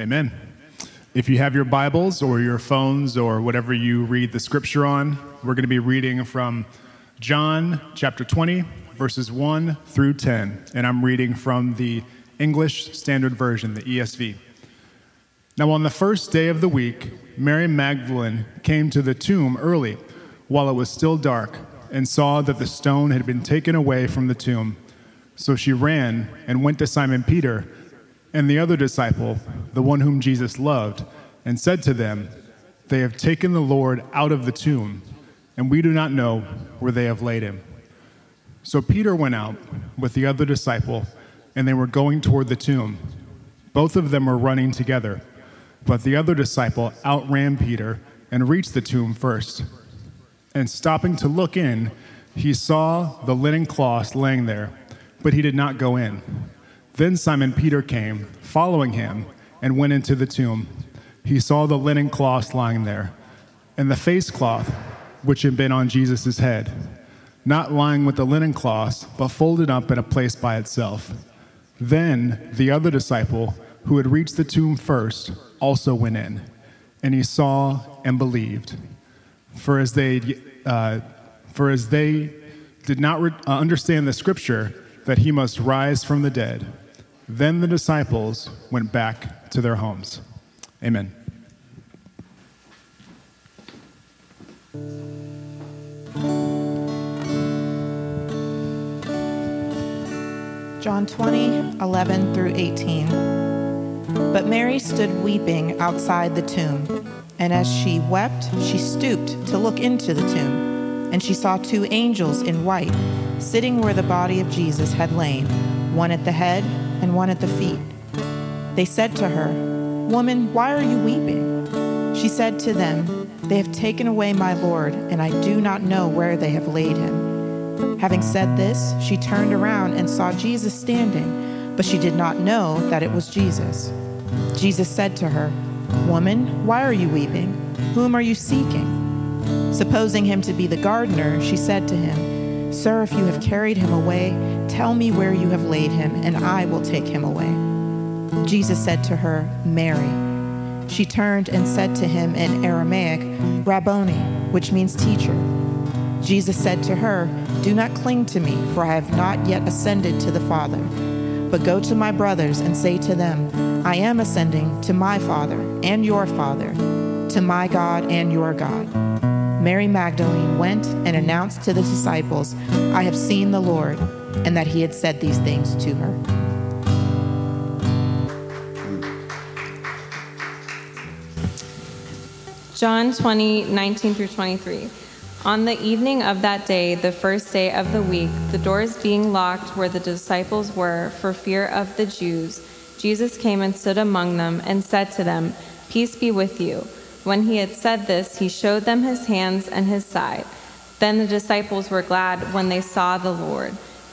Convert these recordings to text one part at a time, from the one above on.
Amen. If you have your Bibles or your phones or whatever you read the scripture on, we're going to be reading from John chapter 20, verses 1 through 10. And I'm reading from the English Standard Version, the ESV. Now, on the first day of the week, Mary Magdalene came to the tomb early while it was still dark and saw that the stone had been taken away from the tomb. So she ran and went to Simon Peter and the other disciple, the one whom Jesus loved, and said to them, They have taken the Lord out of the tomb, and we do not know where they have laid him. So Peter went out with the other disciple, and they were going toward the tomb. Both of them were running together, but the other disciple outran Peter and reached the tomb first. And stopping to look in, he saw the linen cloths laying there, but he did not go in. Then Simon Peter came, following him, and went into the tomb. He saw the linen cloths lying there, and the face cloth which had been on Jesus' head, not lying with the linen cloths, but folded up in a place by itself. Then the other disciple, who had reached the tomb first, also went in, and he saw and believed. For as they, uh, for as they did not re- uh, understand the scripture that he must rise from the dead, then the disciples went back to their homes. Amen. John 20, 11 through 18. But Mary stood weeping outside the tomb, and as she wept, she stooped to look into the tomb, and she saw two angels in white sitting where the body of Jesus had lain, one at the head and one at the feet. They said to her, Woman, why are you weeping? She said to them, They have taken away my Lord, and I do not know where they have laid him. Having said this, she turned around and saw Jesus standing, but she did not know that it was Jesus. Jesus said to her, Woman, why are you weeping? Whom are you seeking? Supposing him to be the gardener, she said to him, Sir, if you have carried him away, tell me where you have laid him, and I will take him away. Jesus said to her, Mary. She turned and said to him in Aramaic, Rabboni, which means teacher. Jesus said to her, Do not cling to me, for I have not yet ascended to the Father. But go to my brothers and say to them, I am ascending to my Father and your Father, to my God and your God. Mary Magdalene went and announced to the disciples, I have seen the Lord, and that he had said these things to her. John 20, 19 through 23. On the evening of that day, the first day of the week, the doors being locked where the disciples were for fear of the Jews, Jesus came and stood among them and said to them, Peace be with you. When he had said this, he showed them his hands and his side. Then the disciples were glad when they saw the Lord.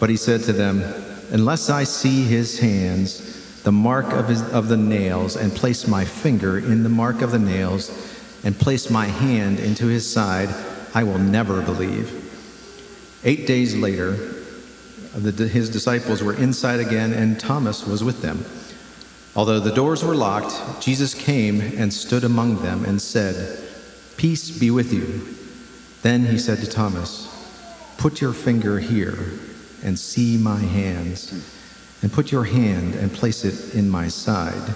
But he said to them, Unless I see his hands, the mark of, his, of the nails, and place my finger in the mark of the nails, and place my hand into his side, I will never believe. Eight days later, the, his disciples were inside again, and Thomas was with them. Although the doors were locked, Jesus came and stood among them and said, Peace be with you. Then he said to Thomas, Put your finger here and see my hands, and put your hand and place it in my side.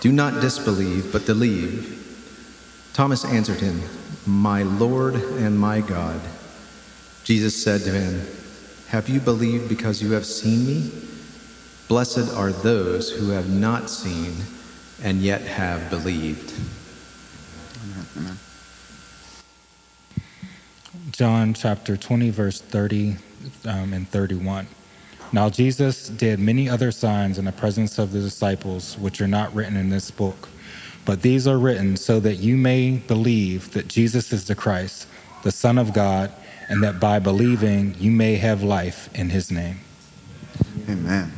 Do not disbelieve, but believe. Thomas answered him, My Lord and my God. Jesus said to him, Have you believed because you have seen me? Blessed are those who have not seen and yet have believed. John chapter 20, verse 30 um, and 31. Now Jesus did many other signs in the presence of the disciples, which are not written in this book. But these are written so that you may believe that Jesus is the Christ, the Son of God, and that by believing you may have life in his name. Amen.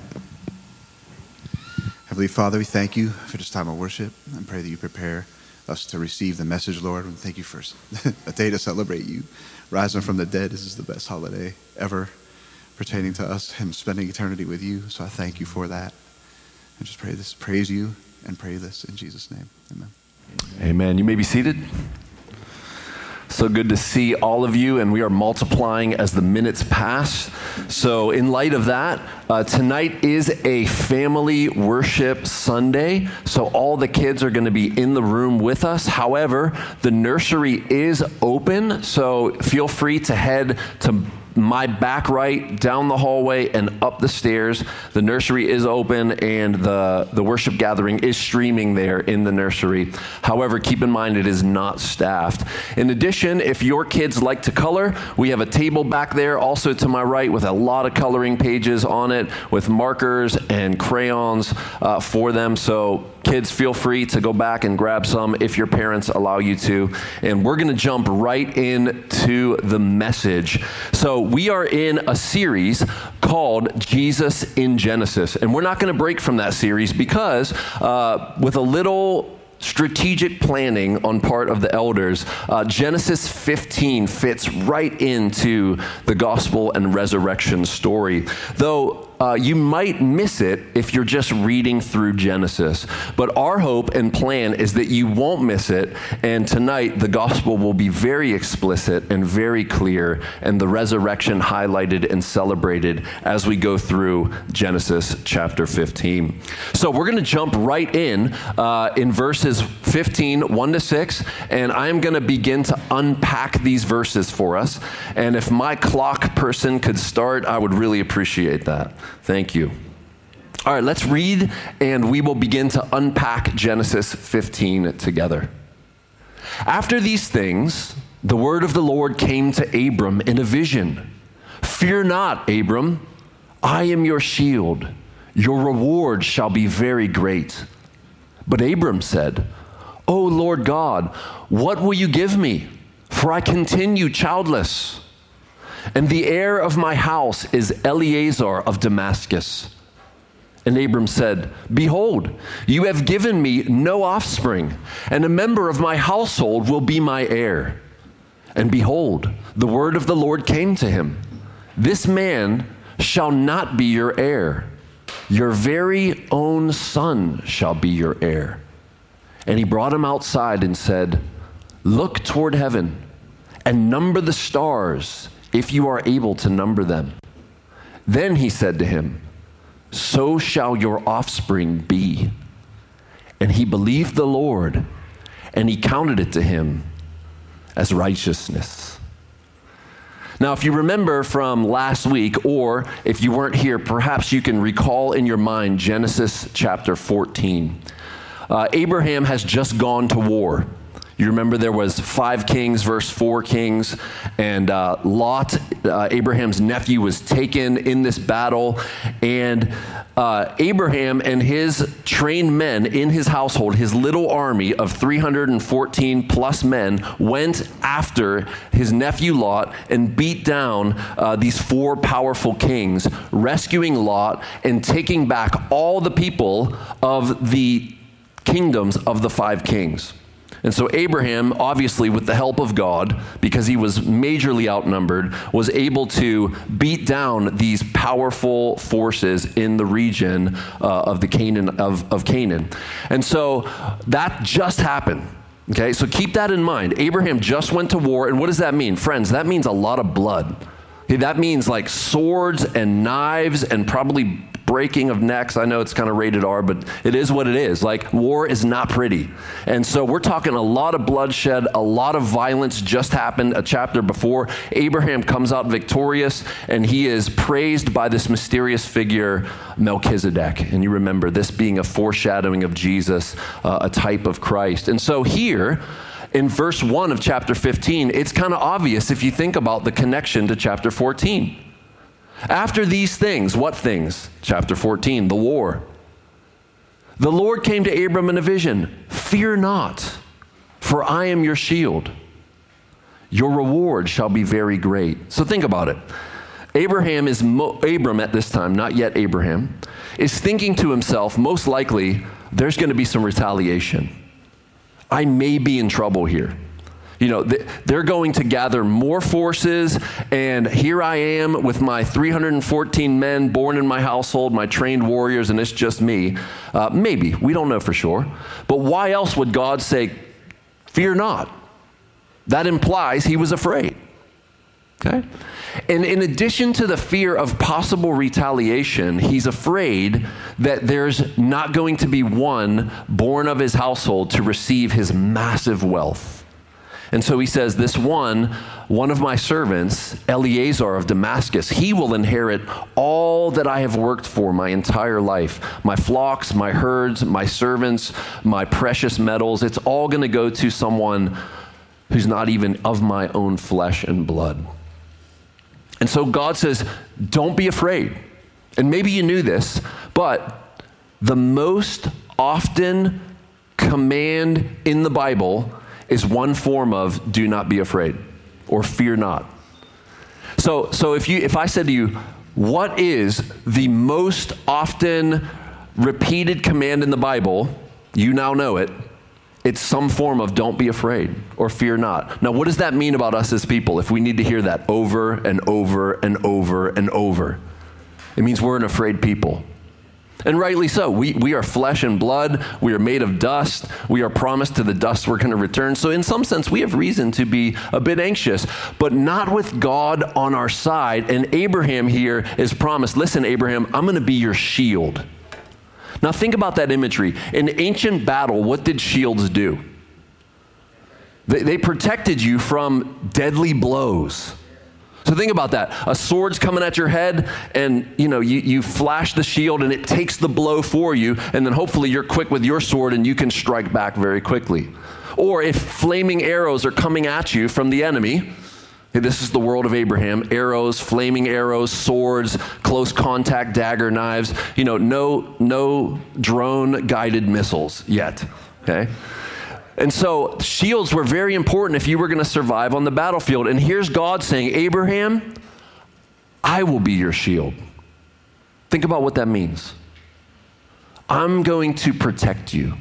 Heavenly Father, we thank you for this time of worship and pray that you prepare us to receive the message, Lord. And thank you for a day to celebrate you. Rising from the dead, this is the best holiday ever pertaining to us and spending eternity with you. So I thank you for that. And just pray this, praise you, and pray this in Jesus' name. Amen. Amen. You may be seated. So good to see all of you, and we are multiplying as the minutes pass. So, in light of that, uh, tonight is a family worship Sunday. So, all the kids are going to be in the room with us. However, the nursery is open, so feel free to head to my back right, down the hallway, and up the stairs. The nursery is open, and the, the worship gathering is streaming there in the nursery. However, keep in mind it is not staffed. In addition, if your kids like to color, we have a table back there, also to my right, with a lot of coloring pages on it, with markers and crayons uh, for them. So Kids, feel free to go back and grab some if your parents allow you to. And we're going to jump right into the message. So, we are in a series called Jesus in Genesis. And we're not going to break from that series because, uh, with a little strategic planning on part of the elders, uh, Genesis 15 fits right into the gospel and resurrection story. Though uh, you might miss it if you're just reading through Genesis. But our hope and plan is that you won't miss it. And tonight, the gospel will be very explicit and very clear, and the resurrection highlighted and celebrated as we go through Genesis chapter 15. So we're going to jump right in uh, in verses 15, 1 to 6, and I'm going to begin to unpack these verses for us. And if my clock person could start, I would really appreciate that. Thank you. All right, let's read and we will begin to unpack Genesis 15 together. After these things, the word of the Lord came to Abram in a vision Fear not, Abram, I am your shield. Your reward shall be very great. But Abram said, O Lord God, what will you give me? For I continue childless. And the heir of my house is Eliezer of Damascus. And Abram said, Behold, you have given me no offspring, and a member of my household will be my heir. And behold, the word of the Lord came to him This man shall not be your heir, your very own son shall be your heir. And he brought him outside and said, Look toward heaven and number the stars if you are able to number them. Then he said to him, So shall your offspring be. And he believed the Lord, and he counted it to him as righteousness. Now, if you remember from last week, or if you weren't here, perhaps you can recall in your mind Genesis chapter 14. Uh, Abraham has just gone to war. You remember there was five kings versus four kings, and uh, Lot, uh, Abraham's nephew, was taken in this battle, and uh, Abraham and his trained men in his household, his little army of 314 plus men, went after his nephew Lot and beat down uh, these four powerful kings, rescuing Lot and taking back all the people of the kingdoms of the five kings. And so Abraham, obviously with the help of God, because he was majorly outnumbered, was able to beat down these powerful forces in the region uh, of the Canaan of, of Canaan. And so that just happened. Okay, so keep that in mind. Abraham just went to war, and what does that mean? Friends, that means a lot of blood. Okay, that means like swords and knives and probably breaking of necks. I know it's kind of rated R, but it is what it is. Like, war is not pretty. And so we're talking a lot of bloodshed, a lot of violence just happened a chapter before. Abraham comes out victorious, and he is praised by this mysterious figure, Melchizedek. And you remember this being a foreshadowing of Jesus, uh, a type of Christ. And so here, in verse 1 of chapter 15, it's kind of obvious if you think about the connection to chapter 14. After these things, what things? Chapter 14, the war. The Lord came to Abram in a vision Fear not, for I am your shield. Your reward shall be very great. So think about it. Abraham is, Mo- Abram at this time, not yet Abraham, is thinking to himself, most likely, there's going to be some retaliation. I may be in trouble here. You know, they're going to gather more forces, and here I am with my 314 men born in my household, my trained warriors, and it's just me. Uh, maybe. We don't know for sure. But why else would God say, Fear not? That implies he was afraid. Okay? And in addition to the fear of possible retaliation, he's afraid that there's not going to be one born of his household to receive his massive wealth. And so he says, This one, one of my servants, Eliezer of Damascus, he will inherit all that I have worked for my entire life my flocks, my herds, my servants, my precious metals. It's all going to go to someone who's not even of my own flesh and blood. And so God says, don't be afraid. And maybe you knew this, but the most often command in the Bible is one form of do not be afraid or fear not. So, so if, you, if I said to you, what is the most often repeated command in the Bible? You now know it. It's some form of don't be afraid or fear not. Now, what does that mean about us as people if we need to hear that over and over and over and over? It means we're an afraid people. And rightly so. We, we are flesh and blood. We are made of dust. We are promised to the dust we're going to return. So, in some sense, we have reason to be a bit anxious, but not with God on our side. And Abraham here is promised listen, Abraham, I'm going to be your shield. Now, think about that imagery. In ancient battle, what did shields do? They, they protected you from deadly blows. So think about that. A sword's coming at your head, and you know you, you flash the shield, and it takes the blow for you, and then hopefully you're quick with your sword, and you can strike back very quickly. Or if flaming arrows are coming at you from the enemy, this is the world of Abraham arrows, flaming arrows, swords, close contact dagger knives. You know, no, no drone guided missiles yet. Okay? And so shields were very important if you were going to survive on the battlefield. And here's God saying, Abraham, I will be your shield. Think about what that means. I'm going to protect you.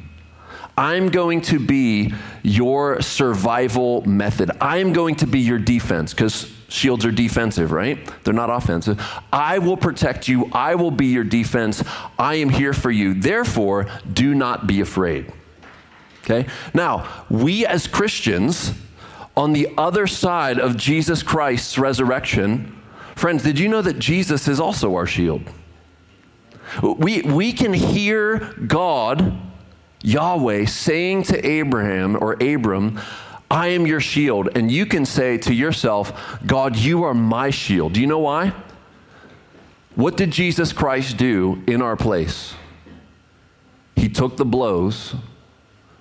I'm going to be your survival method. I'm going to be your defense because shields are defensive, right? They're not offensive. I will protect you. I will be your defense. I am here for you. Therefore, do not be afraid. Okay? Now, we as Christians, on the other side of Jesus Christ's resurrection, friends, did you know that Jesus is also our shield? We, we can hear God Yahweh saying to Abraham or Abram, I am your shield. And you can say to yourself, God, you are my shield. Do you know why? What did Jesus Christ do in our place? He took the blows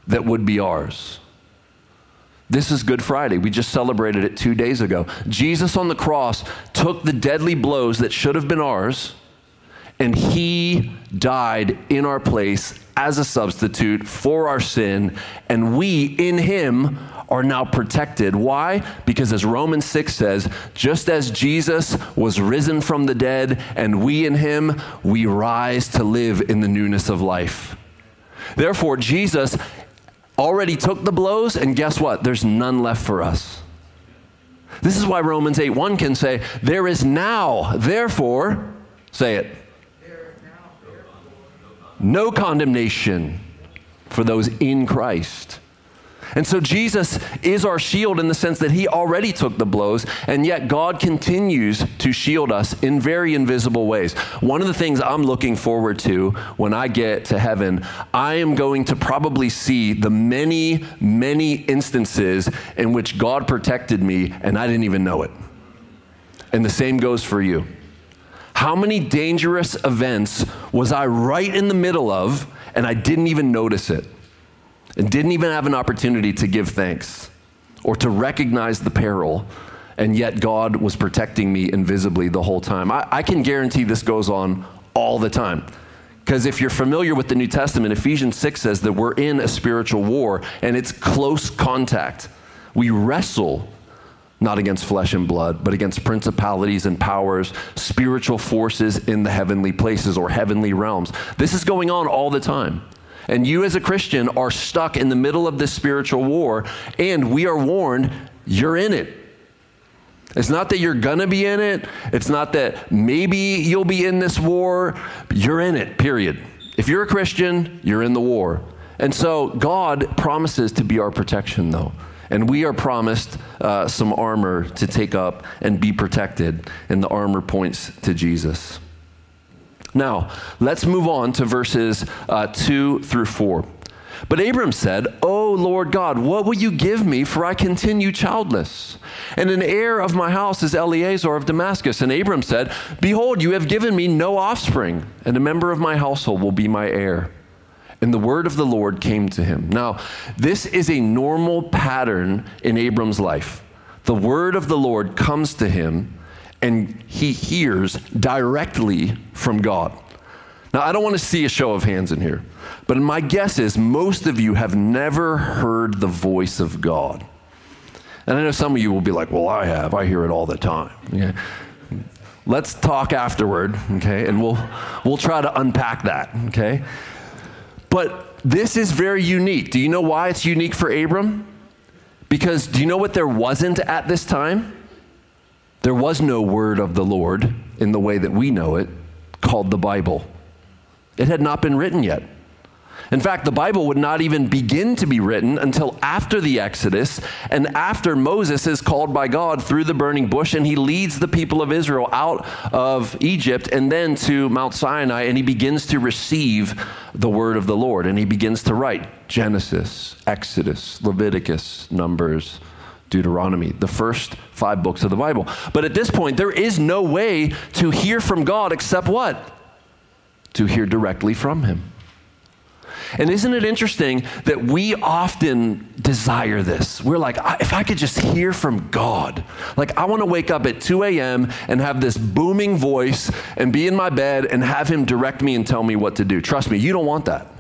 that would be ours. This is Good Friday. We just celebrated it two days ago. Jesus on the cross took the deadly blows that should have been ours, and he died in our place as a substitute for our sin, and we in him are now protected. Why? Because as Romans 6 says, just as Jesus was risen from the dead, and we in him, we rise to live in the newness of life. Therefore, Jesus already took the blows, and guess what? There's none left for us. This is why Romans 8 1 can say, There is now, therefore, say it no condemnation for those in Christ. And so Jesus is our shield in the sense that he already took the blows, and yet God continues to shield us in very invisible ways. One of the things I'm looking forward to when I get to heaven, I am going to probably see the many, many instances in which God protected me and I didn't even know it. And the same goes for you. How many dangerous events was I right in the middle of and I didn't even notice it? And didn't even have an opportunity to give thanks or to recognize the peril and yet God was protecting me invisibly the whole time. I, I can guarantee this goes on all the time. Because if you're familiar with the New Testament, Ephesians 6 says that we're in a spiritual war and it's close contact. We wrestle not against flesh and blood, but against principalities and powers, spiritual forces in the heavenly places or heavenly realms. This is going on all the time. And you, as a Christian, are stuck in the middle of this spiritual war, and we are warned you're in it. It's not that you're gonna be in it, it's not that maybe you'll be in this war. You're in it, period. If you're a Christian, you're in the war. And so God promises to be our protection, though. And we are promised uh, some armor to take up and be protected, and the armor points to Jesus. Now, let's move on to verses uh, 2 through 4. But Abram said, O Lord God, what will you give me, for I continue childless? And an heir of my house is Eliezer of Damascus. And Abram said, Behold, you have given me no offspring, and a member of my household will be my heir. And the word of the Lord came to him. Now, this is a normal pattern in Abram's life. The word of the Lord comes to him, and he hears directly from God. Now, I don't want to see a show of hands in here, but my guess is most of you have never heard the voice of God. And I know some of you will be like, well, I have. I hear it all the time. Okay? Let's talk afterward, okay? And we'll, we'll try to unpack that, okay? But this is very unique. Do you know why it's unique for Abram? Because do you know what there wasn't at this time? There was no word of the Lord in the way that we know it, called the Bible. It had not been written yet. In fact, the Bible would not even begin to be written until after the Exodus and after Moses is called by God through the burning bush and he leads the people of Israel out of Egypt and then to Mount Sinai and he begins to receive the word of the Lord and he begins to write Genesis, Exodus, Leviticus, Numbers, Deuteronomy, the first five books of the Bible. But at this point, there is no way to hear from God except what? To hear directly from him. And isn't it interesting that we often desire this? We're like, if I could just hear from God. Like, I want to wake up at 2 a.m. and have this booming voice and be in my bed and have Him direct me and tell me what to do. Trust me, you don't want that.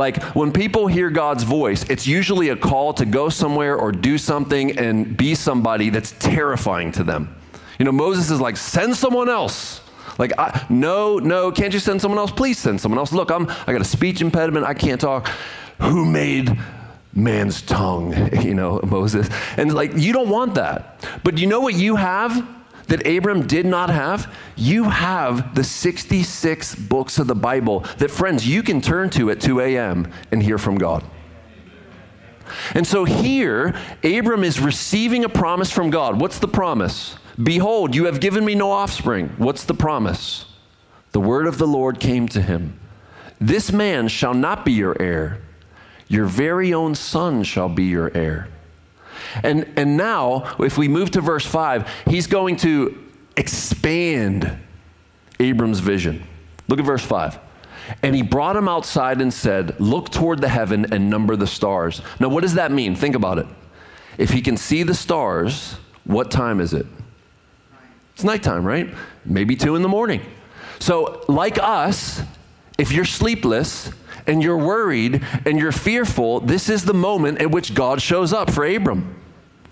Like when people hear God's voice, it's usually a call to go somewhere or do something and be somebody that's terrifying to them. You know, Moses is like, send someone else. Like, I, no, no, can't you send someone else? Please send someone else. Look, I'm, I got a speech impediment. I can't talk. Who made man's tongue? You know, Moses. And like, you don't want that. But you know what you have that Abram did not have? You have the 66 books of the Bible that, friends, you can turn to at 2 a.m. and hear from God. And so here, Abram is receiving a promise from God. What's the promise? Behold, you have given me no offspring. What's the promise? The word of the Lord came to him This man shall not be your heir, your very own son shall be your heir. And, and now, if we move to verse 5, he's going to expand Abram's vision. Look at verse 5. And he brought him outside and said, Look toward the heaven and number the stars. Now, what does that mean? Think about it. If he can see the stars, what time is it? It's nighttime, right? Maybe two in the morning. So, like us, if you're sleepless and you're worried and you're fearful, this is the moment at which God shows up for Abram.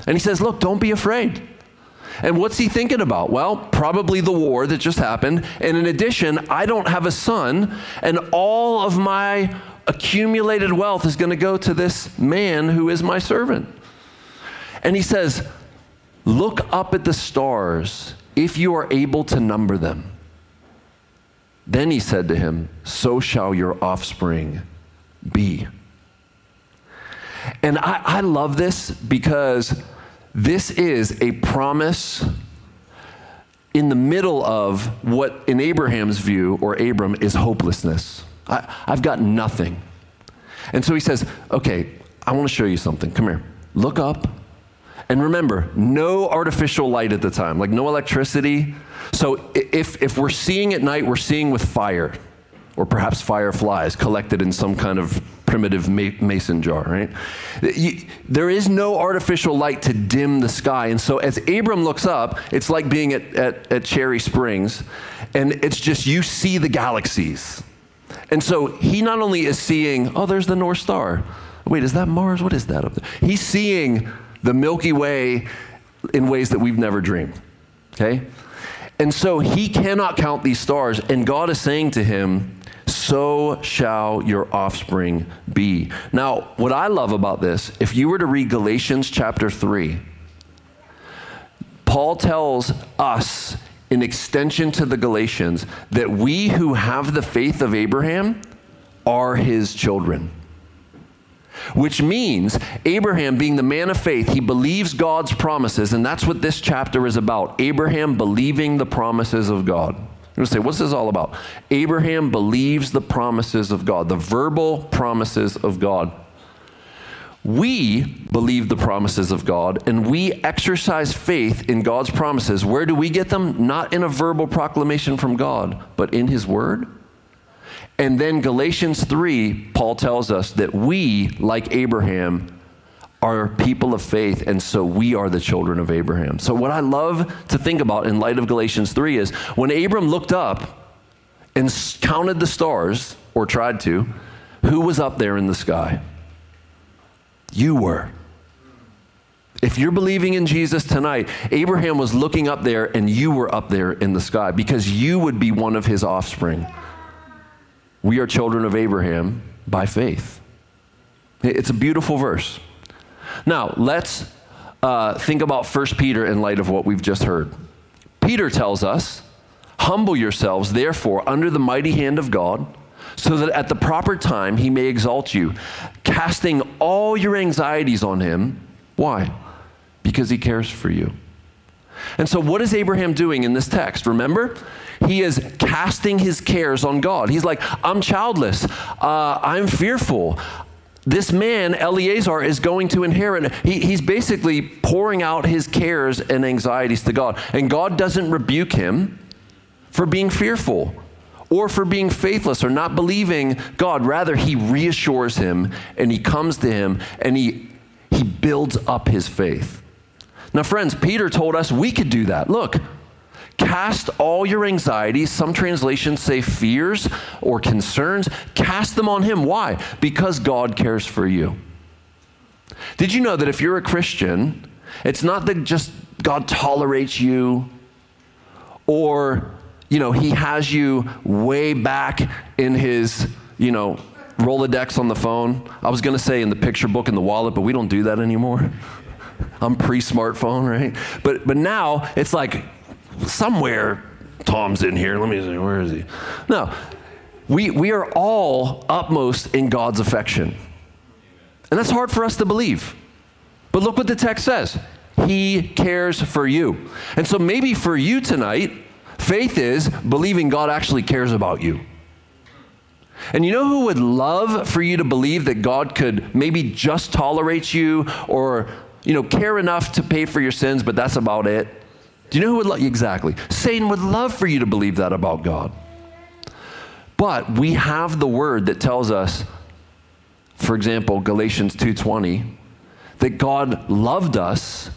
And he says, Look, don't be afraid. And what's he thinking about? Well, probably the war that just happened. And in addition, I don't have a son, and all of my accumulated wealth is going to go to this man who is my servant. And he says, Look up at the stars if you are able to number them. Then he said to him, So shall your offspring be. And I, I, love this because this is a promise in the middle of what, in Abraham's view, or Abram, is hopelessness. I, I've got nothing. And so he says, Okay, I want to show you something. Come here. Look up and remember, no artificial light at the time, like no electricity. So if, if we're seeing at night, we're seeing with fire or perhaps fireflies collected in some kind of primitive mason jar, right? there is no artificial light to dim the sky. And so as Abram looks up, it's like being at, at, at Cherry Springs, and it's just you see the galaxies. And so he not only is seeing, oh, there's the North Star. Wait, is that Mars? What is that up there? He's seeing the Milky Way in ways that we've never dreamed. Okay? And so he cannot count these stars, and God is saying to him, so shall your offspring be. Now, what I love about this, if you were to read Galatians chapter 3, Paul tells us, in extension to the Galatians, that we who have the faith of Abraham are his children. Which means Abraham, being the man of faith, he believes God's promises, and that's what this chapter is about. Abraham believing the promises of God. You're going to say, what's this all about? Abraham believes the promises of God, the verbal promises of God. We believe the promises of God and we exercise faith in God's promises. Where do we get them? Not in a verbal proclamation from God, but in His Word. And then Galatians 3, Paul tells us that we, like Abraham, are people of faith, and so we are the children of Abraham. So, what I love to think about in light of Galatians 3 is when Abram looked up and counted the stars, or tried to, who was up there in the sky? You were. If you're believing in Jesus tonight, Abraham was looking up there and you were up there in the sky because you would be one of his offspring. We are children of Abraham by faith. It's a beautiful verse. Now, let's uh, think about 1 Peter in light of what we've just heard. Peter tells us, Humble yourselves, therefore, under the mighty hand of God, so that at the proper time he may exalt you, casting all your anxieties on him. Why? Because he cares for you. And so, what is Abraham doing in this text? Remember? He is casting his cares on God. He's like, I'm childless. Uh, I'm fearful this man, Eliezer, is going to inherit. He, he's basically pouring out his cares and anxieties to God. And God doesn't rebuke him for being fearful or for being faithless or not believing God. Rather, he reassures him and he comes to him and he, he builds up his faith. Now, friends, Peter told us we could do that. Look, Cast all your anxieties, some translations say fears or concerns, cast them on Him. Why? Because God cares for you. Did you know that if you're a Christian, it's not that just God tolerates you or, you know, He has you way back in His, you know, Rolodex on the phone. I was going to say in the picture book in the wallet, but we don't do that anymore. I'm pre smartphone, right? But, but now it's like somewhere Tom's in here. Let me see, where is he? No, we, we are all upmost in God's affection. And that's hard for us to believe. But look what the text says He cares for you. And so maybe for you tonight, faith is believing God actually cares about you. And you know who would love for you to believe that God could maybe just tolerate you or, you know, care enough to pay for your sins, but that's about it? Do you know who would love you exactly? Satan would love for you to believe that about God. But we have the word that tells us, for example, Galatians 2:20, that God loved us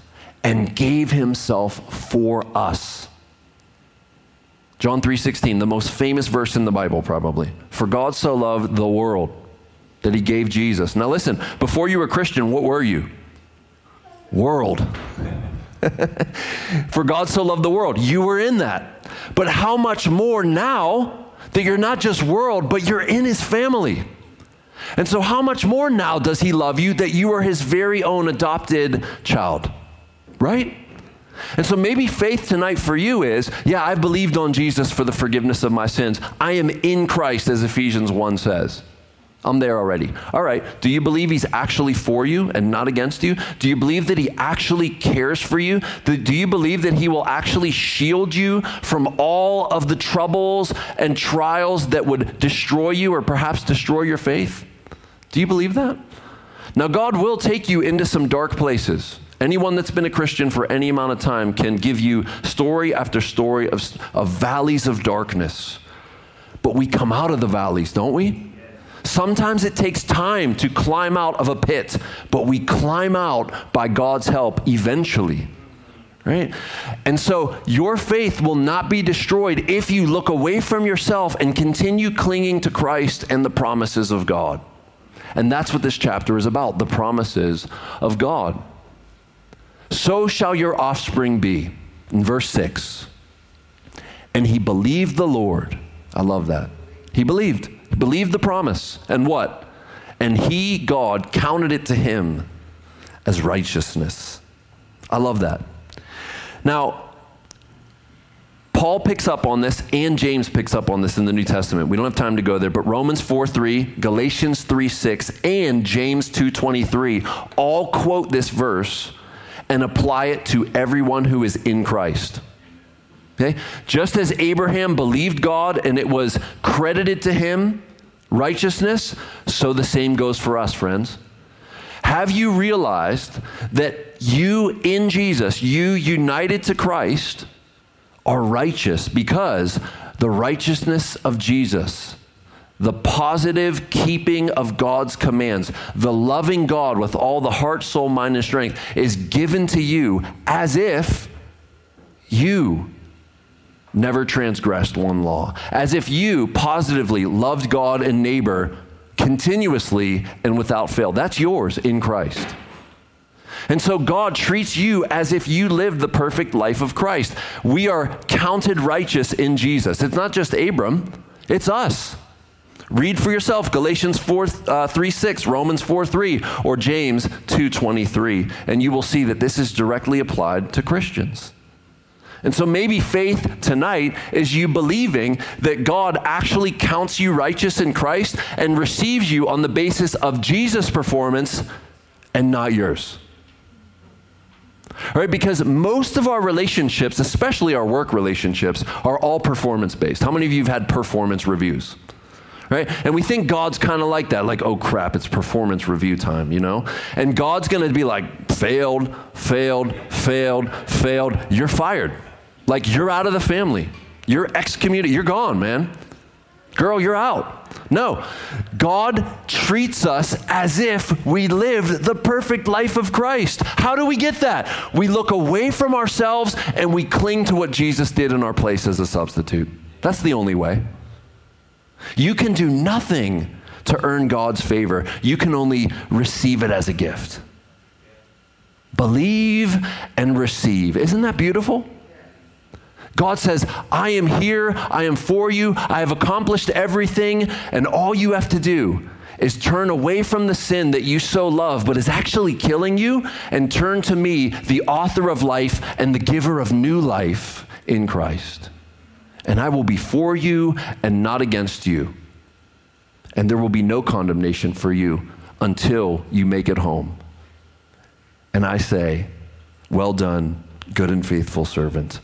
and gave himself for us. John 3:16, the most famous verse in the Bible probably. For God so loved the world that he gave Jesus. Now listen, before you were Christian, what were you? World. For God so loved the world. You were in that. But how much more now that you're not just world, but you're in his family? And so, how much more now does he love you that you are his very own adopted child? Right? And so maybe faith tonight for you is, yeah, I've believed on Jesus for the forgiveness of my sins. I am in Christ, as Ephesians 1 says. I'm there already. All right. Do you believe he's actually for you and not against you? Do you believe that he actually cares for you? Do you believe that he will actually shield you from all of the troubles and trials that would destroy you or perhaps destroy your faith? Do you believe that? Now, God will take you into some dark places. Anyone that's been a Christian for any amount of time can give you story after story of, of valleys of darkness but we come out of the valleys, don't we? Sometimes it takes time to climb out of a pit, but we climb out by God's help eventually. Right? And so your faith will not be destroyed if you look away from yourself and continue clinging to Christ and the promises of God. And that's what this chapter is about the promises of God. So shall your offspring be. In verse 6. And he believed the Lord. I love that. He believed. Believed the promise. And what? And he, God, counted it to him as righteousness. I love that. Now, Paul picks up on this and James picks up on this in the New Testament. We don't have time to go there, but Romans 4 3, Galatians 3 6, and James 2 23 all quote this verse and apply it to everyone who is in Christ. Okay? Just as Abraham believed God and it was credited to him righteousness, so the same goes for us, friends. Have you realized that you in Jesus, you united to Christ, are righteous because the righteousness of Jesus, the positive keeping of God's commands, the loving God with all the heart, soul, mind, and strength is given to you as if you never transgressed one law, as if you positively loved God and neighbor continuously and without fail. That's yours in Christ. And so God treats you as if you lived the perfect life of Christ. We are counted righteous in Jesus. It's not just Abram, it's us. Read for yourself Galatians 4, uh, 3 6, Romans 4 3, or James 2 23, and you will see that this is directly applied to Christians. And so maybe faith tonight is you believing that God actually counts you righteous in Christ and receives you on the basis of Jesus' performance and not yours. All right, because most of our relationships, especially our work relationships, are all performance based. How many of you have had performance reviews? Right? And we think God's kind of like that, like, oh crap, it's performance review time, you know? And God's going to be like, failed, failed, failed, failed. You're fired. Like you're out of the family. You're excommunicated. You're gone, man. Girl, you're out. No, God treats us as if we lived the perfect life of Christ. How do we get that? We look away from ourselves and we cling to what Jesus did in our place as a substitute. That's the only way. You can do nothing to earn God's favor, you can only receive it as a gift. Believe and receive. Isn't that beautiful? God says, I am here, I am for you, I have accomplished everything, and all you have to do is turn away from the sin that you so love, but is actually killing you, and turn to me, the author of life and the giver of new life in Christ. And I will be for you and not against you. And there will be no condemnation for you until you make it home. And I say, Well done, good and faithful servant.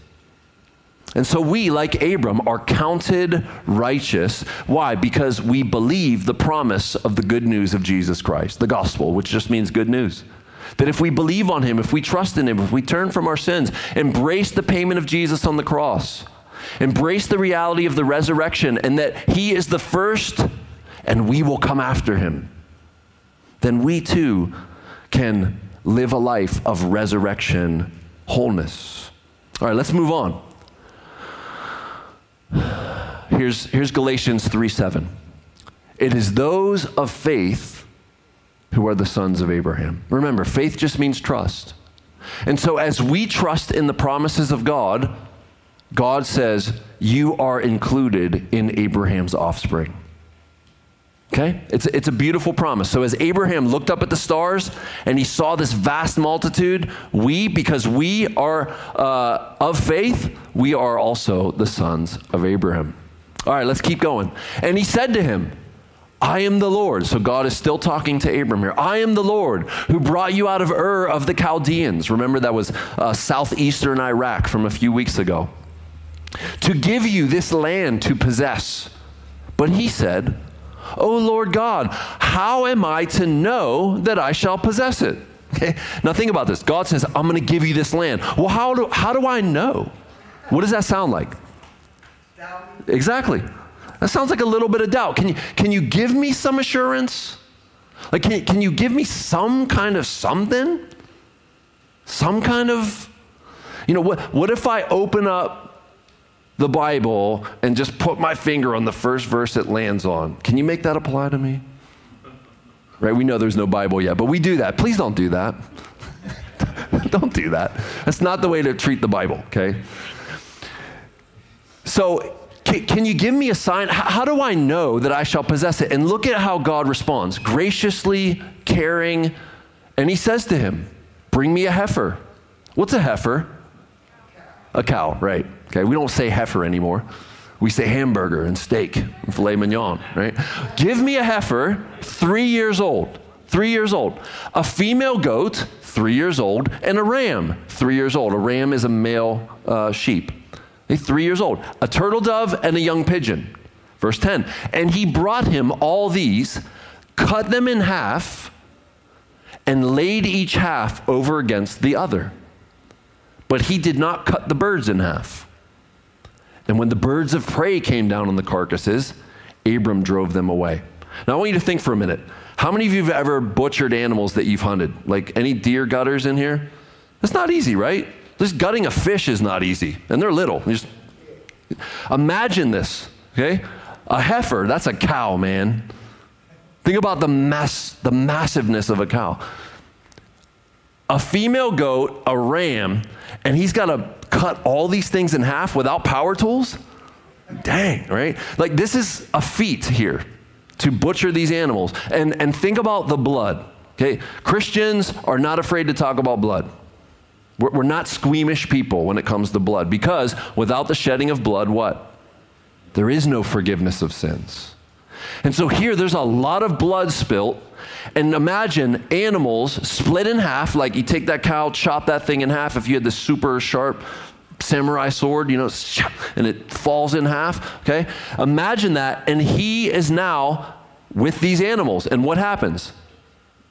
And so we, like Abram, are counted righteous. Why? Because we believe the promise of the good news of Jesus Christ, the gospel, which just means good news. That if we believe on him, if we trust in him, if we turn from our sins, embrace the payment of Jesus on the cross, embrace the reality of the resurrection, and that he is the first and we will come after him, then we too can live a life of resurrection wholeness. All right, let's move on. Here's, here's Galatians 3 7. It is those of faith who are the sons of Abraham. Remember, faith just means trust. And so, as we trust in the promises of God, God says, You are included in Abraham's offspring. Okay? It's, it's a beautiful promise. So, as Abraham looked up at the stars and he saw this vast multitude, we, because we are uh, of faith, we are also the sons of Abraham. All right, let's keep going. And he said to him, I am the Lord. So God is still talking to Abram here. I am the Lord who brought you out of Ur of the Chaldeans. Remember, that was uh, southeastern Iraq from a few weeks ago. To give you this land to possess. But he said, Oh Lord God, how am I to know that I shall possess it? Okay. Now think about this. God says, I'm going to give you this land. Well, how do, how do I know? What does that sound like? Exactly. That sounds like a little bit of doubt. Can you, can you give me some assurance? Like, can, can you give me some kind of something? Some kind of, you know, what, what if I open up the Bible and just put my finger on the first verse it lands on? Can you make that apply to me? Right? We know there's no Bible yet, but we do that. Please don't do that. don't do that. That's not the way to treat the Bible, okay? So, can, can you give me a sign? How, how do I know that I shall possess it? And look at how God responds graciously, caring. And he says to him, Bring me a heifer. What's a heifer? A cow, right. Okay, we don't say heifer anymore. We say hamburger and steak and filet mignon, right? Give me a heifer, three years old. Three years old. A female goat, three years old, and a ram, three years old. A ram is a male uh, sheep. They three years old. A turtle dove and a young pigeon. Verse 10. And he brought him all these, cut them in half, and laid each half over against the other. But he did not cut the birds in half. And when the birds of prey came down on the carcasses, Abram drove them away. Now I want you to think for a minute. How many of you have ever butchered animals that you've hunted? Like any deer gutters in here? That's not easy, right? Just gutting a fish is not easy, and they're little. Just imagine this, okay? A heifer, that's a cow, man. Think about the mass, the massiveness of a cow. A female goat, a ram, and he's got to cut all these things in half without power tools? Dang, right? Like this is a feat here to butcher these animals. And, and think about the blood. Okay? Christians are not afraid to talk about blood. We're, we're not squeamish people when it comes to blood because without the shedding of blood, what? There is no forgiveness of sins. And so here there's a lot of blood spilt. And imagine animals split in half, like you take that cow, chop that thing in half. If you had this super sharp samurai sword, you know, and it falls in half, okay? Imagine that. And he is now with these animals. And what happens?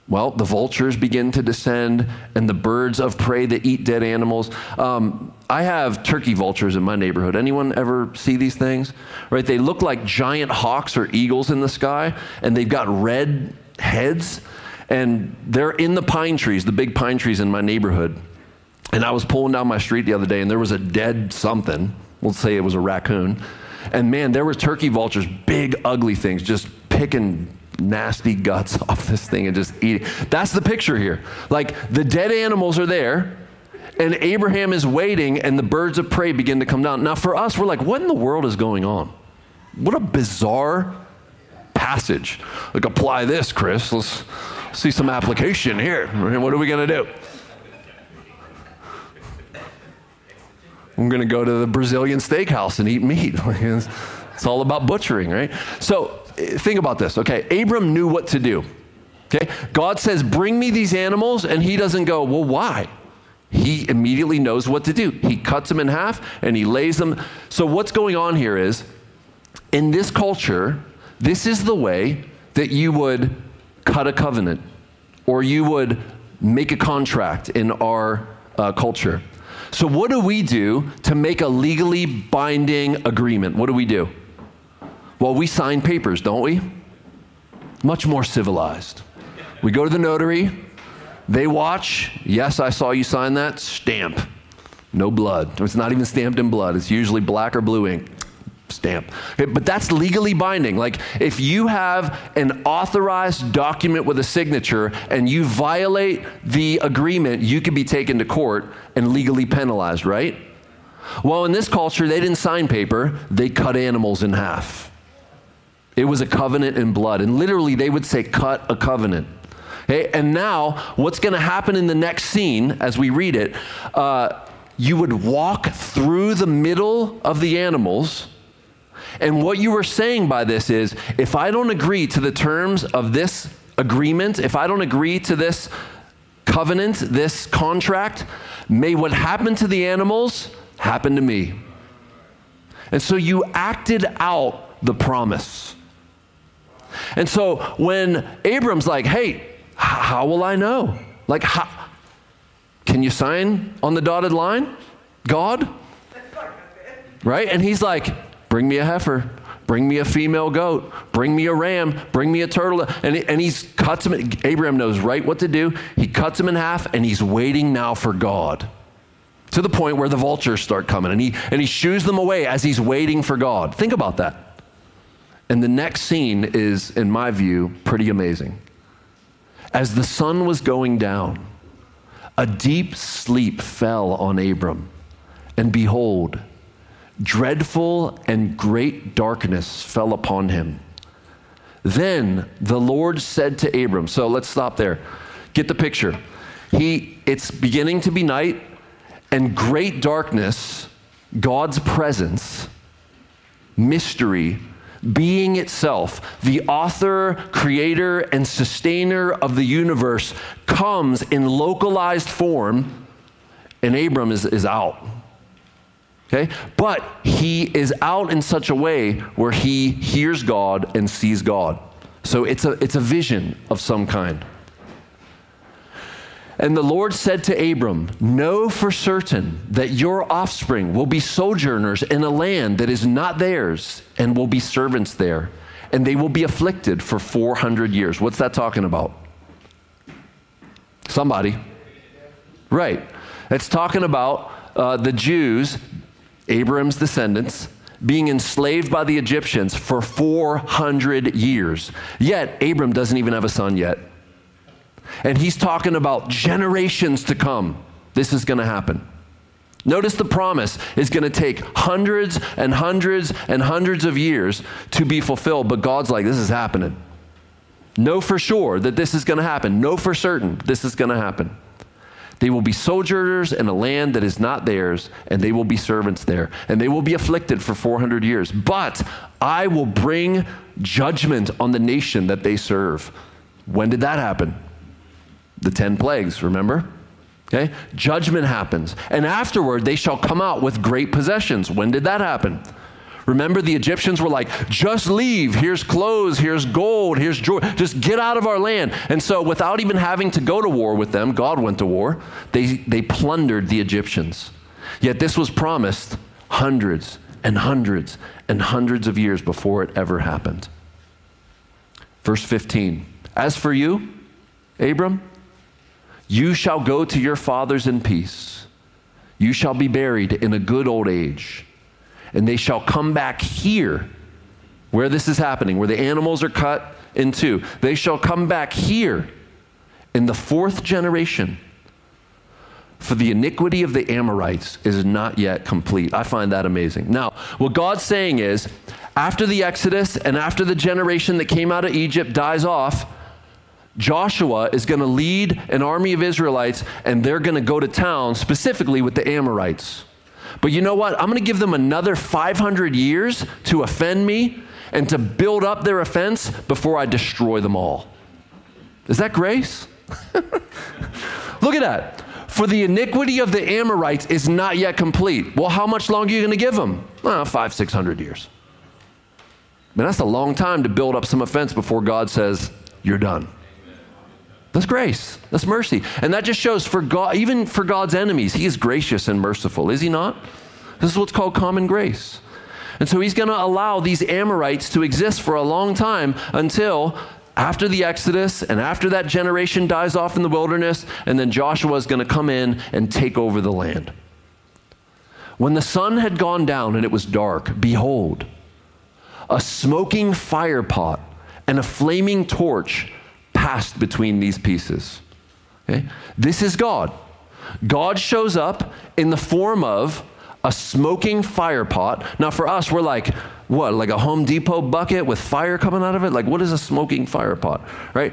Well, the vultures begin to descend, and the birds of prey that eat dead animals. Um, I have turkey vultures in my neighborhood. Anyone ever see these things? Right? They look like giant hawks or eagles in the sky, and they've got red heads, and they're in the pine trees, the big pine trees in my neighborhood. And I was pulling down my street the other day, and there was a dead something. We'll say it was a raccoon. And man, there were turkey vultures, big, ugly things, just picking nasty guts off this thing and just eat it. That's the picture here. Like the dead animals are there, and Abraham is waiting, and the birds of prey begin to come down. Now, for us, we're like, what in the world is going on? What a bizarre passage. Like, apply this, Chris. Let's see some application here. What are we going to do? I'm going to go to the Brazilian steakhouse and eat meat. it's all about butchering, right? So think about this, okay? Abram knew what to do. Okay? God says, Bring me these animals, and he doesn't go, Well, why? He immediately knows what to do. He cuts them in half and he lays them. So, what's going on here is in this culture, this is the way that you would cut a covenant or you would make a contract in our uh, culture. So, what do we do to make a legally binding agreement? What do we do? Well, we sign papers, don't we? Much more civilized. We go to the notary, they watch. Yes, I saw you sign that. Stamp. No blood. It's not even stamped in blood, it's usually black or blue ink. Stamp. But that's legally binding. Like, if you have an authorized document with a signature and you violate the agreement, you could be taken to court and legally penalized, right? Well, in this culture, they didn't sign paper, they cut animals in half. It was a covenant in blood. And literally, they would say, cut a covenant. Okay? And now, what's going to happen in the next scene as we read it? Uh, you would walk through the middle of the animals. And what you were saying by this is if I don't agree to the terms of this agreement, if I don't agree to this covenant, this contract, may what happened to the animals happen to me. And so you acted out the promise. And so when Abram's like, hey, how will I know? Like, how, can you sign on the dotted line? God? Right? And he's like, bring me a heifer. Bring me a female goat. Bring me a ram. Bring me a turtle. And, and he cuts him. Abraham knows right what to do. He cuts him in half, and he's waiting now for God. To the point where the vultures start coming, and he, and he shoos them away as he's waiting for God. Think about that. And the next scene is, in my view, pretty amazing. As the sun was going down, a deep sleep fell on Abram, and behold, dreadful and great darkness fell upon him. Then the Lord said to Abram, so let's stop there. Get the picture. He it's beginning to be night and great darkness, God's presence, mystery, being itself, the author, creator, and sustainer of the universe, comes in localized form, and Abram is, is out. Okay? But he is out in such a way where he hears God and sees God. So it's a, it's a vision of some kind. And the Lord said to Abram, Know for certain that your offspring will be sojourners in a land that is not theirs and will be servants there, and they will be afflicted for 400 years. What's that talking about? Somebody. Right. It's talking about uh, the Jews Abram's descendants, being enslaved by the Egyptians for 400 years. Yet, Abram doesn't even have a son yet. And he's talking about generations to come. This is going to happen. Notice the promise is going to take hundreds and hundreds and hundreds of years to be fulfilled, but God's like, this is happening. Know for sure that this is going to happen. Know for certain this is going to happen. They will be sojourners in a land that is not theirs, and they will be servants there, and they will be afflicted for 400 years. But I will bring judgment on the nation that they serve. When did that happen? The 10 plagues, remember? Okay? Judgment happens. And afterward, they shall come out with great possessions. When did that happen? Remember, the Egyptians were like, just leave. Here's clothes, here's gold, here's. Just get out of our land. And so, without even having to go to war with them, God went to war. They, they plundered the Egyptians. Yet, this was promised hundreds and hundreds and hundreds of years before it ever happened. Verse 15 As for you, Abram, you shall go to your fathers in peace. You shall be buried in a good old age and they shall come back here where this is happening, where the animals are cut in two. They shall come back here in the fourth generation. For the iniquity of the Amorites is not yet complete. I find that amazing. Now, what God's saying is, after the Exodus and after the generation that came out of Egypt dies off, Joshua is going to lead an army of Israelites and they're going to go to town specifically with the Amorites. But you know what? I'm going to give them another 500 years to offend me and to build up their offense before I destroy them all. Is that grace? Look at that. For the iniquity of the Amorites is not yet complete. Well, how much longer are you going to give them? Five, six hundred years. Man, that's a long time to build up some offense before God says, you're done. That's grace. That's mercy. And that just shows for God, even for God's enemies, He is gracious and merciful, is He not? This is what's called common grace. And so He's going to allow these Amorites to exist for a long time until after the Exodus and after that generation dies off in the wilderness, and then Joshua is going to come in and take over the land. When the sun had gone down and it was dark, behold, a smoking fire pot and a flaming torch passed between these pieces. Okay? This is God. God shows up in the form of a smoking fire pot. Now, for us, we're like, what, like a Home Depot bucket with fire coming out of it? Like, what is a smoking fire pot, right?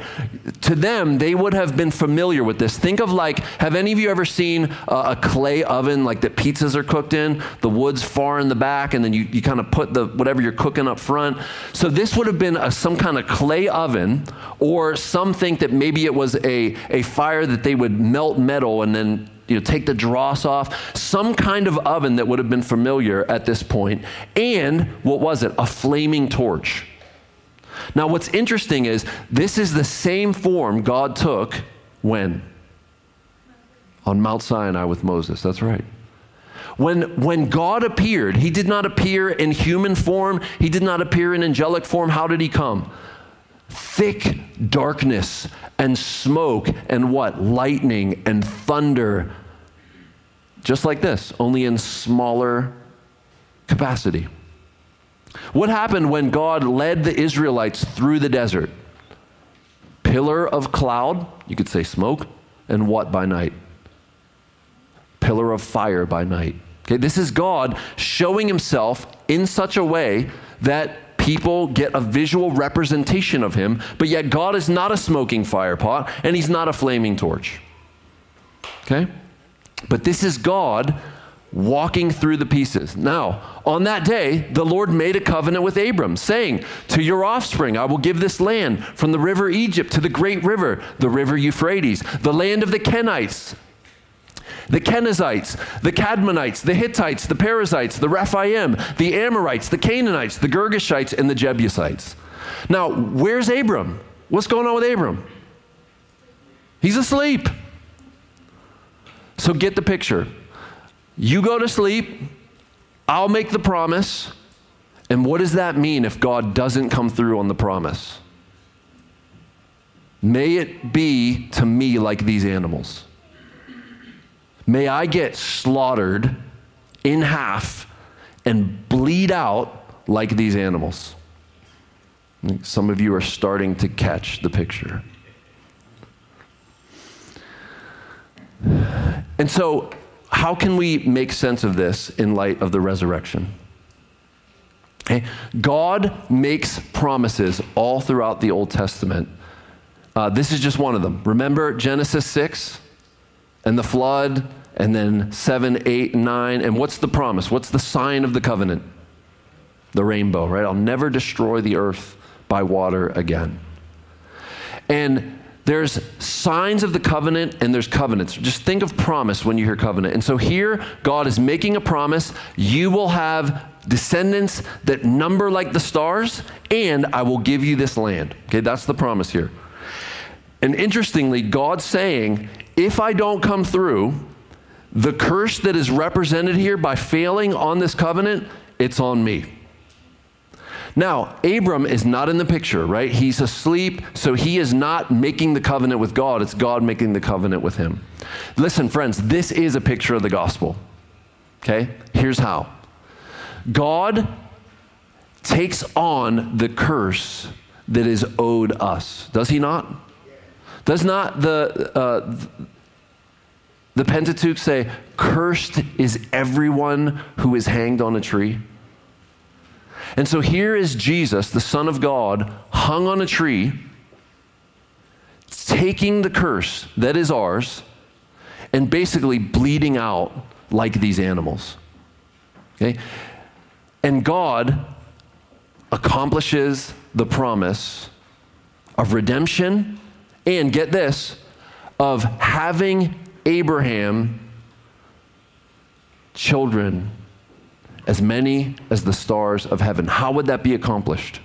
To them, they would have been familiar with this. Think of like, have any of you ever seen a, a clay oven like that pizzas are cooked in? The wood's far in the back, and then you, you kind of put the whatever you're cooking up front. So this would have been a, some kind of clay oven, or some think that maybe it was a, a fire that they would melt metal and then you know, take the dross off, some kind of oven that would have been familiar at this point, and what was it? A flaming torch. Now, what's interesting is this is the same form God took when? On Mount Sinai with Moses. That's right. When, when God appeared, he did not appear in human form, he did not appear in angelic form. How did he come? Thick darkness and smoke and what? Lightning and thunder. Just like this, only in smaller capacity. What happened when God led the Israelites through the desert? Pillar of cloud, you could say smoke, and what by night? Pillar of fire by night. Okay, this is God showing himself in such a way that people get a visual representation of him, but yet God is not a smoking firepot and he's not a flaming torch. Okay? But this is God walking through the pieces. Now, on that day, the Lord made a covenant with Abram, saying, To your offspring I will give this land, from the river Egypt to the great river, the river Euphrates, the land of the Kenites, the Kenizzites, the Cadmonites, the Hittites, the Perizzites, the Rephaim, the Amorites, the Canaanites, the Girgashites, and the Jebusites. Now, where's Abram? What's going on with Abram? He's asleep. So get the picture. You go to sleep, I'll make the promise. And what does that mean if God doesn't come through on the promise? May it be to me like these animals. May I get slaughtered in half and bleed out like these animals. Some of you are starting to catch the picture. And so, how can we make sense of this in light of the resurrection? Okay. God makes promises all throughout the Old Testament. Uh, this is just one of them. Remember Genesis 6 and the flood, and then seven, eight, nine. And what's the promise? What's the sign of the covenant? The rainbow, right? I'll never destroy the earth by water again. And there's signs of the covenant and there's covenants. Just think of promise when you hear covenant. And so here, God is making a promise. You will have descendants that number like the stars, and I will give you this land. Okay, that's the promise here. And interestingly, God's saying, if I don't come through, the curse that is represented here by failing on this covenant, it's on me. Now, Abram is not in the picture, right? He's asleep, so he is not making the covenant with God. It's God making the covenant with him. Listen, friends, this is a picture of the gospel. Okay? Here's how God takes on the curse that is owed us. Does he not? Does not the, uh, the Pentateuch say, Cursed is everyone who is hanged on a tree? And so here is Jesus, the Son of God, hung on a tree, taking the curse that is ours and basically bleeding out like these animals. Okay? And God accomplishes the promise of redemption and get this, of having Abraham children as many as the stars of heaven. How would that be accomplished?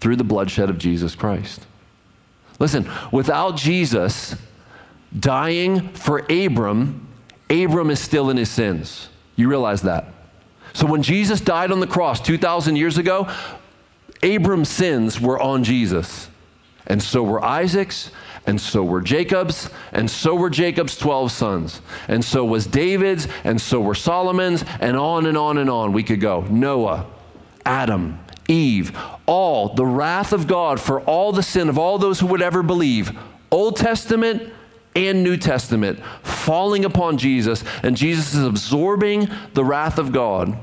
Through the bloodshed of Jesus Christ. Listen, without Jesus dying for Abram, Abram is still in his sins. You realize that? So when Jesus died on the cross 2,000 years ago, Abram's sins were on Jesus. And so were Isaac's, and so were Jacob's, and so were Jacob's 12 sons, and so was David's, and so were Solomon's, and on and on and on we could go. Noah, Adam, Eve, all the wrath of God for all the sin of all those who would ever believe, Old Testament and New Testament, falling upon Jesus, and Jesus is absorbing the wrath of God.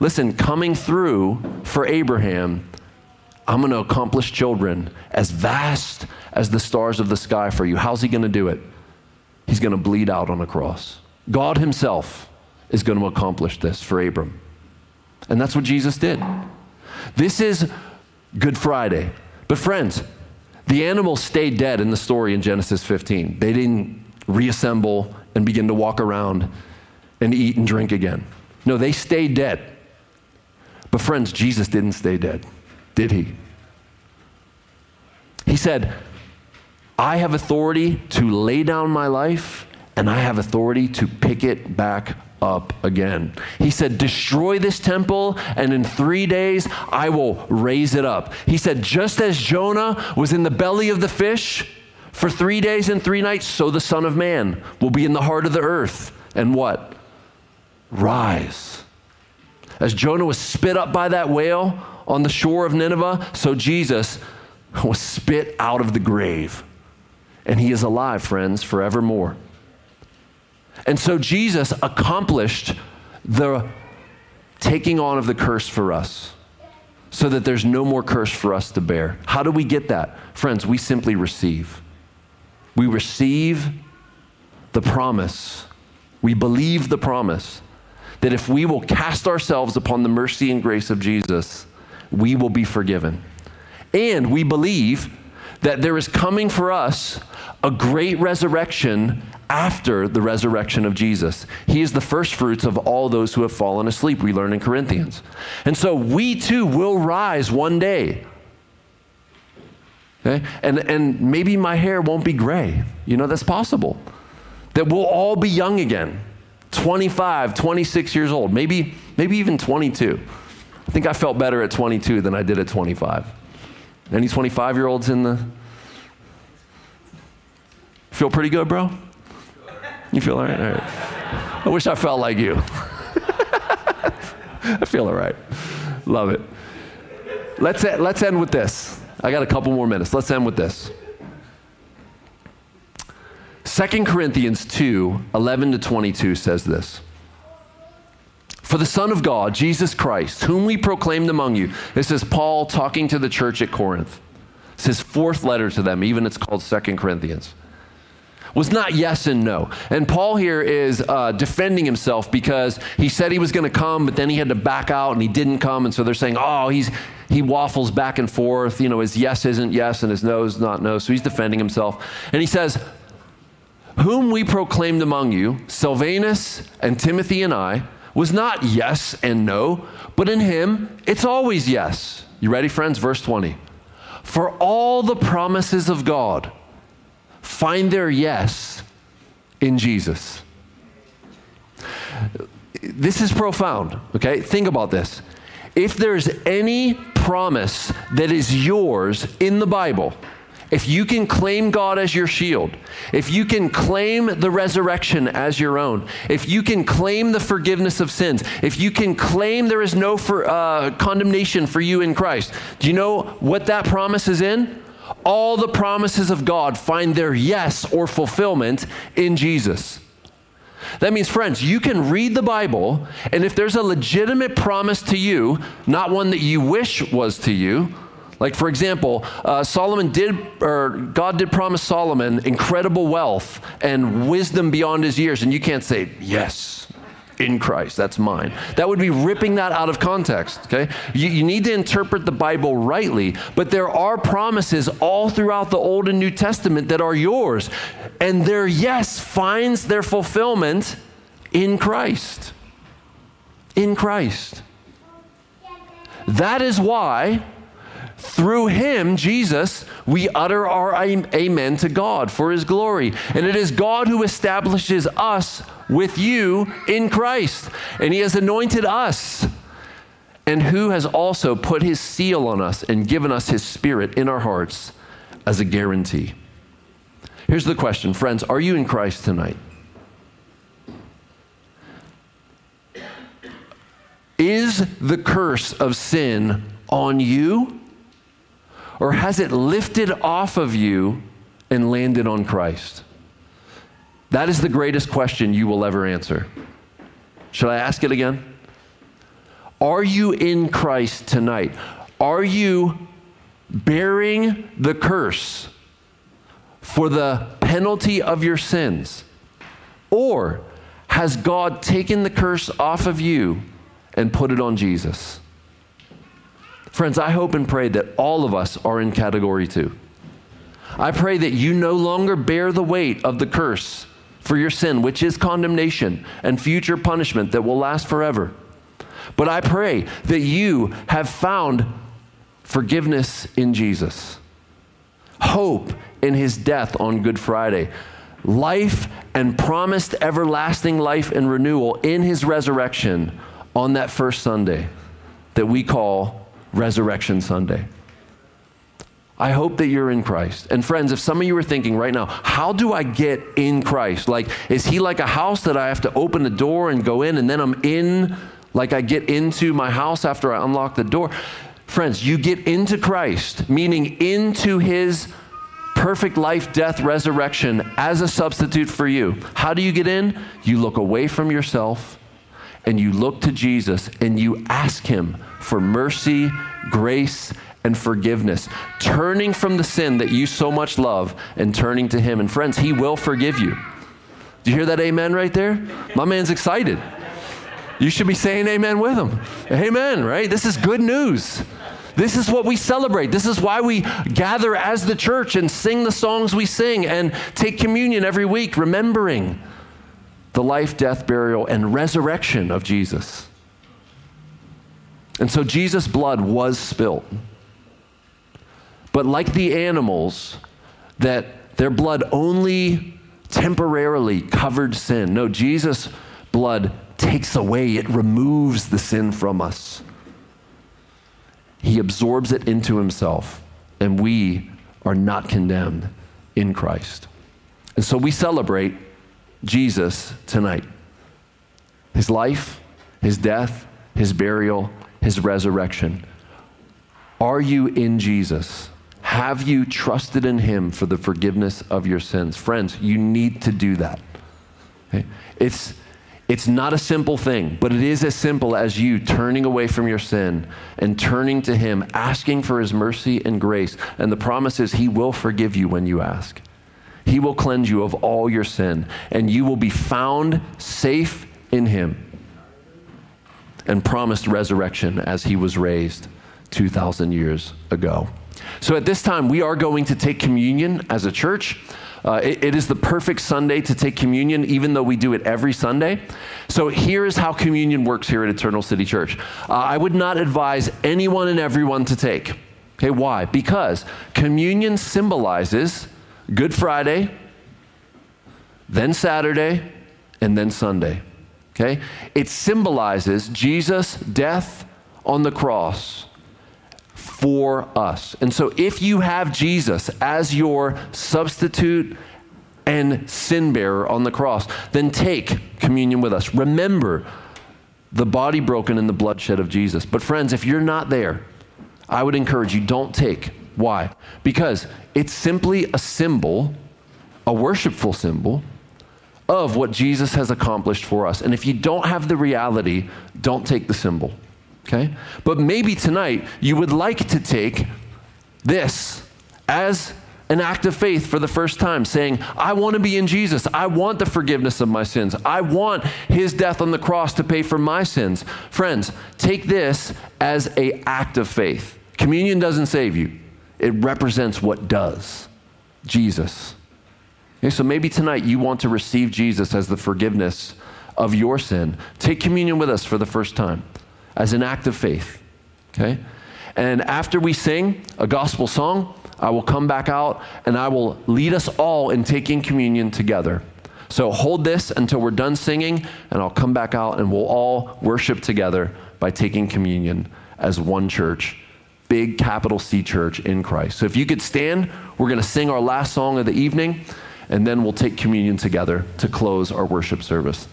Listen, coming through for Abraham I'm going to accomplish children as vast as the stars of the sky for you. How's he going to do it? He's going to bleed out on a cross. God himself is going to accomplish this for Abram. And that's what Jesus did. This is Good Friday. But, friends, the animals stayed dead in the story in Genesis 15. They didn't reassemble and begin to walk around and eat and drink again. No, they stayed dead. But, friends, Jesus didn't stay dead did he? He said, I have authority to lay down my life, and I have authority to pick it back up again. He said, Destroy this temple, and in three days I will raise it up. He said, Just as Jonah was in the belly of the fish for three days and three nights, so the Son of Man will be in the heart of the earth. And what? Rise. As Jonah was spit up by that whale on the shore of Nineveh, so Jesus was spit out of the grave. And he is alive, friends, forevermore. And so Jesus accomplished the taking on of the curse for us so that there's no more curse for us to bear. How do we get that? Friends, we simply receive. We receive the promise. We believe the promise that if we will cast ourselves upon the mercy and grace of Jesus, we will be forgiven. And we believe that there is coming for us a great resurrection after the resurrection of Jesus. He is the first fruits of all those who have fallen asleep, we learn in Corinthians. And so we too will rise one day. Okay? And, and maybe my hair won't be gray. You know, that's possible. That we'll all be young again 25, 26 years old, maybe, maybe even 22. I think I felt better at 22 than I did at 25. Any 25 year olds in the. Feel pretty good, bro? You feel all right? All right. I wish I felt like you. I feel all right. Love it. Let's, let's end with this. I got a couple more minutes. Let's end with this. 2 Corinthians 2 11 to 22 says this. For the Son of God, Jesus Christ, whom we proclaimed among you. This is Paul talking to the church at Corinth. It's his fourth letter to them, even it's called Second Corinthians. Was not yes and no. And Paul here is uh, defending himself because he said he was going to come, but then he had to back out and he didn't come. And so they're saying, oh, he's, he waffles back and forth. You know, his yes isn't yes and his no is not no. So he's defending himself. And he says, Whom we proclaimed among you, Silvanus and Timothy and I, was not yes and no, but in him it's always yes. You ready, friends? Verse 20. For all the promises of God find their yes in Jesus. This is profound, okay? Think about this. If there's any promise that is yours in the Bible, if you can claim God as your shield, if you can claim the resurrection as your own, if you can claim the forgiveness of sins, if you can claim there is no for, uh, condemnation for you in Christ, do you know what that promise is in? All the promises of God find their yes or fulfillment in Jesus. That means, friends, you can read the Bible, and if there's a legitimate promise to you, not one that you wish was to you, like, for example, uh, Solomon did, or God did promise Solomon incredible wealth and wisdom beyond his years, and you can't say, yes, in Christ, that's mine. That would be ripping that out of context, okay? You, you need to interpret the Bible rightly, but there are promises all throughout the Old and New Testament that are yours, and their yes finds their fulfillment in Christ. In Christ. That is why through him, Jesus, we utter our amen to God for his glory. And it is God who establishes us with you in Christ. And he has anointed us. And who has also put his seal on us and given us his spirit in our hearts as a guarantee. Here's the question, friends Are you in Christ tonight? Is the curse of sin on you? Or has it lifted off of you and landed on Christ? That is the greatest question you will ever answer. Should I ask it again? Are you in Christ tonight? Are you bearing the curse for the penalty of your sins? Or has God taken the curse off of you and put it on Jesus? Friends, I hope and pray that all of us are in category two. I pray that you no longer bear the weight of the curse for your sin, which is condemnation and future punishment that will last forever. But I pray that you have found forgiveness in Jesus, hope in his death on Good Friday, life and promised everlasting life and renewal in his resurrection on that first Sunday that we call Resurrection Sunday. I hope that you're in Christ. And friends, if some of you are thinking right now, how do I get in Christ? Like, is he like a house that I have to open the door and go in and then I'm in, like I get into my house after I unlock the door? Friends, you get into Christ, meaning into his perfect life, death, resurrection as a substitute for you. How do you get in? You look away from yourself and you look to Jesus and you ask him for mercy, grace, and forgiveness, turning from the sin that you so much love and turning to Him. And friends, He will forgive you. Do you hear that amen right there? My man's excited. You should be saying amen with him. Amen, right? This is good news. This is what we celebrate. This is why we gather as the church and sing the songs we sing and take communion every week, remembering the life, death, burial, and resurrection of Jesus. And so Jesus' blood was spilt. But like the animals, that their blood only temporarily covered sin. No, Jesus' blood takes away, it removes the sin from us. He absorbs it into himself, and we are not condemned in Christ. And so we celebrate Jesus tonight his life, his death, his burial, his resurrection. Are you in Jesus? Have you trusted in him for the forgiveness of your sins? Friends, you need to do that. Okay? It's, it's not a simple thing, but it is as simple as you turning away from your sin and turning to him, asking for his mercy and grace. And the promise is he will forgive you when you ask. He will cleanse you of all your sin, and you will be found safe in him and promised resurrection as he was raised 2,000 years ago. So at this time, we are going to take communion as a church. Uh, it, it is the perfect Sunday to take communion, even though we do it every Sunday. So here's how communion works here at Eternal City Church. Uh, I would not advise anyone and everyone to take. Okay, why? Because communion symbolizes Good Friday, then Saturday, and then Sunday. Okay? It symbolizes Jesus' death on the cross for us. And so if you have Jesus as your substitute and sin bearer on the cross, then take communion with us. Remember the body broken and the bloodshed of Jesus. But friends, if you're not there, I would encourage you don't take. Why? Because it's simply a symbol, a worshipful symbol of what Jesus has accomplished for us. And if you don't have the reality, don't take the symbol. Okay? But maybe tonight you would like to take this as an act of faith for the first time, saying, I want to be in Jesus. I want the forgiveness of my sins. I want his death on the cross to pay for my sins. Friends, take this as a act of faith. Communion doesn't save you. It represents what does. Jesus. Okay, so maybe tonight you want to receive Jesus as the forgiveness of your sin. Take communion with us for the first time as an act of faith. Okay? And after we sing a gospel song, I will come back out and I will lead us all in taking communion together. So hold this until we're done singing, and I'll come back out and we'll all worship together by taking communion as one church, big capital C church in Christ. So if you could stand, we're going to sing our last song of the evening and then we'll take communion together to close our worship service.